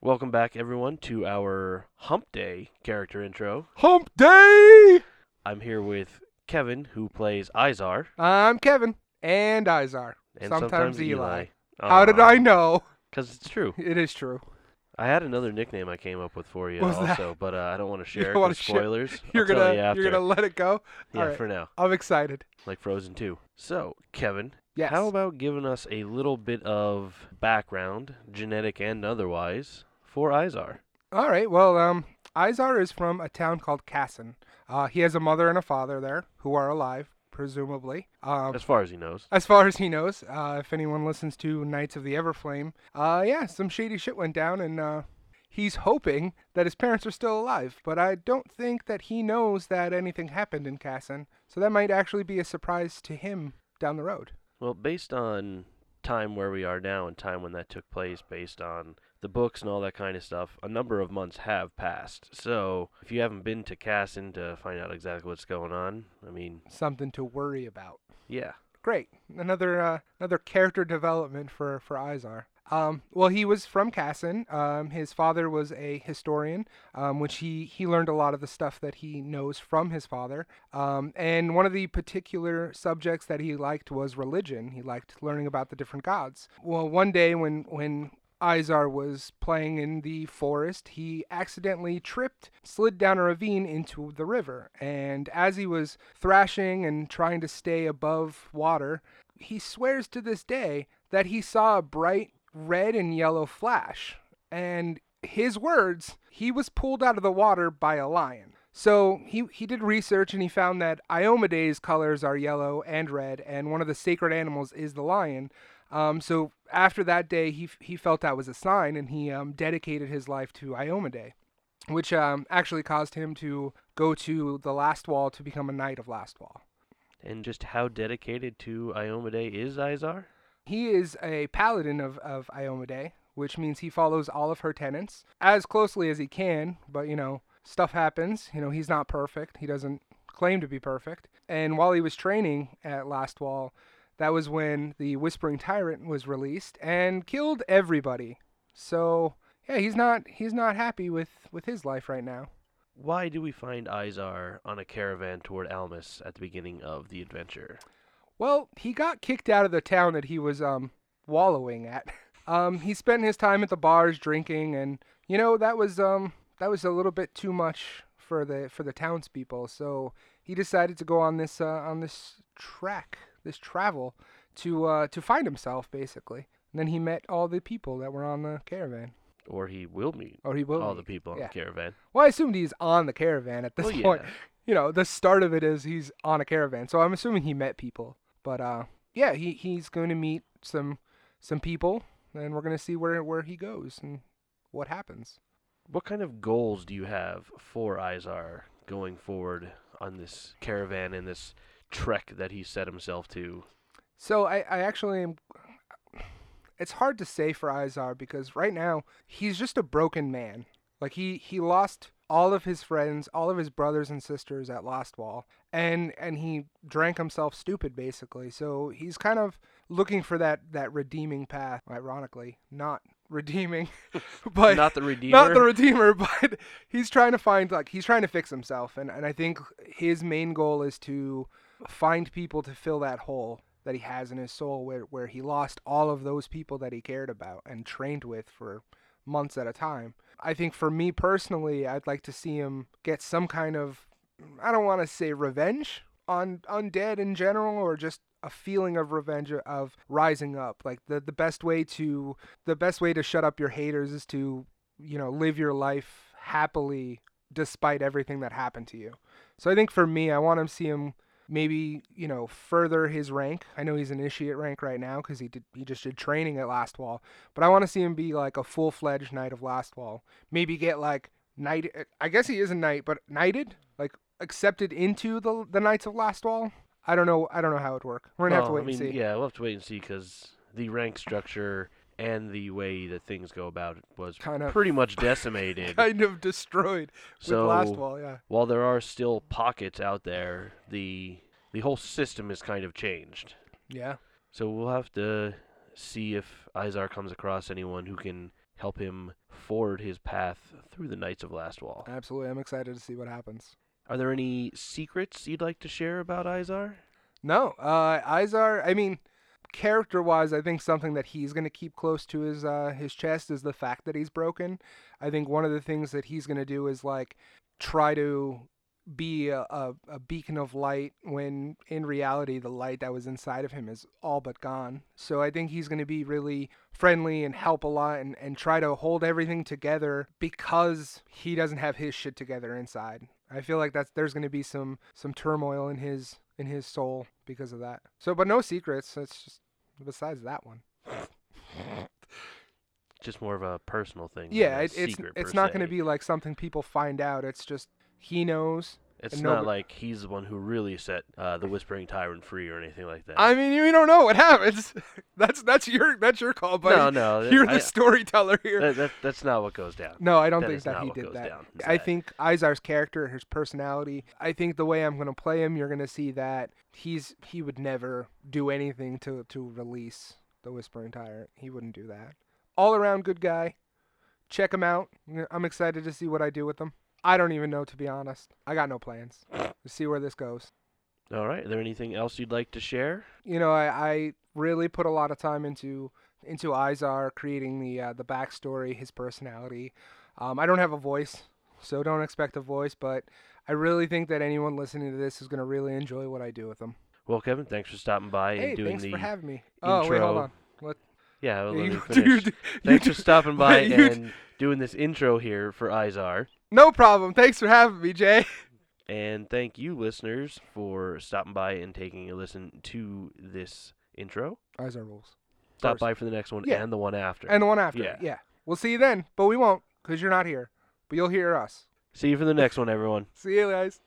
Welcome back, everyone, to our Hump Day character intro. Hump Day! I'm here with Kevin, who plays Izar, I'm Kevin and Izar. and Sometimes Eli. How did I know? Because it's true. It is true. I had another nickname I came up with for you What was that? also, but uh, I don't want to share. don't wanna 'cause share- spoilers. You're tell gonna you after. gonna let it go. yeah, for now, I'm excited. like Frozen 2. So, Kevin, Yes. how about giving us a little bit of background, genetic and otherwise, for Izar? All right. Well, um, Izar is from a town called Casson. Uh, he has a mother and a father there who are alive, presumably. Um, As far as he knows. as far as he knows, uh, if anyone listens to Knights of the Everflame, uh, yeah, some shady shit went down, and uh, he's hoping that his parents are still alive. But I don't think that he knows that anything happened in Casson, so that might actually be a surprise to him down the road. Well, based on time where we are now and time when that took place, based on the books and all that kind of stuff, a number of months have passed. So, if you haven't been to Casson to find out exactly what's going on, I mean, Something to worry about. yeah. Great, another uh, another character development for for Izar. Um, well, he was from Casson. Um, his father was a historian, um, which he, he learned a lot of the stuff that he knows from his father. Um, and one of the particular subjects that he liked was religion. He liked learning about the different gods. Well, one day when when Izar was playing in the forest, he accidentally tripped, slid down a ravine into the river. And as he was thrashing and trying to stay above water, he swears to this day that he saw a bright red and yellow flash. And his words, he was pulled out of the water by a lion. So he, he did research and he found that Iomedae's colors are yellow and red, and one of the sacred animals is the lion. Um, so after that day, he, he felt that was a sign, and he um, dedicated his life to Iomedae, which um, actually caused him to go to the Last Wall to become a knight of Last Wall. And just how dedicated to Iomedae is Izar? He is a paladin of, of Iomedae, which means he follows all of her tenets as closely as he can, but you know, stuff happens. You know, he's not perfect. He doesn't claim to be perfect. And while he was training at Last Wall, that was when the Whispering Tyrant was released and killed everybody. So yeah, he's not he's not happy with, with his life right now. Why do we find Izar on a caravan toward Almus at the beginning of the adventure? Well, he got kicked out of the town that he was um wallowing at. Um, he spent his time at the bars drinking, and you know that was um that was a little bit too much for the for the townspeople. So he decided to go on this uh, on this track, this travel to uh, to find himself basically. And then he met all the people that were on the caravan, Or he will meet or he will. all the people on yeah. the caravan. Well, I assumed he's on the caravan at this Well, point. yeah. You know, the start of it is he's on a caravan, so I'm assuming he met people. But uh, yeah, he he's going to meet some some people, and we're going to see where where he goes and what happens. What kind of goals do you have for Izar going forward on this caravan and this trek that he set himself to? So I I actually am. It's hard to say for Izar because right now he's just a broken man. Like he he lost all of his friends, all of his brothers and sisters at Lost Wall, and and he drank himself stupid basically. So he's kind of looking for that that redeeming path. Ironically, not redeeming, but Not the Redeemer. not the redeemer, but he's trying to find like he's trying to fix himself, and and I think his main goal is to find people to fill that hole that he has in his soul where where he lost all of those people that he cared about and trained with for months at a time. I think for me personally, I'd like to see him get some kind of I don't want to say revenge on undead in general or just a feeling of revenge of rising up. Like the the best way to the best way to shut up your haters is to, you know, live your life happily despite everything that happened to you. So I think for me, I want to see him maybe you know further his rank. I know he's an initiate rank right now because he did he just did training at Last Wall, but I want to see him be like a full fledged knight of Last Wall. Maybe get like knight. I guess he is a knight, but knighted like accepted into the the Knights of Last Wall. I don't know. I don't know how it'd work. We're gonna have to oh, wait I mean, and see. Yeah, we'll have to wait and see because the rank structure and the way that things go about it was Kind of pretty much decimated. kind of destroyed so with Last Wall. Yeah. while there are still pockets out there, the the whole system is kind of changed. Yeah. So we'll have to see if Izar comes across anyone who can help him forward his path through the Knights of Last Wall. Absolutely, I'm excited to see what happens. Are there any secrets you'd like to share about Izar? No, uh, Izar. I mean, character-wise, I think something that he's going to keep close to his uh, his chest is the fact that he's broken. I think one of the things that he's going to do is like try to be a, a, a beacon of light when in reality the light that was inside of him is all but gone. So I think he's going to be really friendly and help a lot and, and try to hold everything together because he doesn't have his shit together inside. I feel like that's there's going to be some some turmoil in his in his soul because of that. So, but no secrets. It's just besides that one. Just more of a personal thing. Yeah, it, it's it's not going to be like something people find out. It's just he knows. It's not like he's the one who really set uh, the Whispering Tyrant free or anything like that. I mean, you don't know what happens. that's that's your that's your call, buddy. no, no, You're the storyteller here. that, that, that's not what goes down. no, I don't that think that he did that. down, I think Izar's character, his personality. I think the way I'm going to play him, you're going to see that he's he would never do anything to to release the Whispering Tyrant. He wouldn't do that. All around good guy. Check him out. I'm excited to see what I do with him. I don't even know to be honest. I got no plans. To see where this goes. All right. Is there anything else you'd like to share? you know, I, I really put a lot of time into into Izar creating the uh, the backstory, his personality. Um, I don't have a voice, so don't expect a voice, but I really think that anyone listening to this is going to really enjoy what I do with them. Well, Kevin, thanks for stopping by Hey, and doing the thanks the for having me. Oh, wait, hold intro. on. Yeah. Well, let me finish. dude, Thanks for stopping by and doing this intro here for Izar. No problem. Thanks for having me, Jay. And thank you, listeners, for stopping by and taking a listen to this intro. Izar rules. Stop First. by for the next one Yeah. and the one after. And the one after. Yeah. Yeah. We'll see you then, but we won't because you're not here. But you'll hear us. See you for the next one, everyone. See you guys.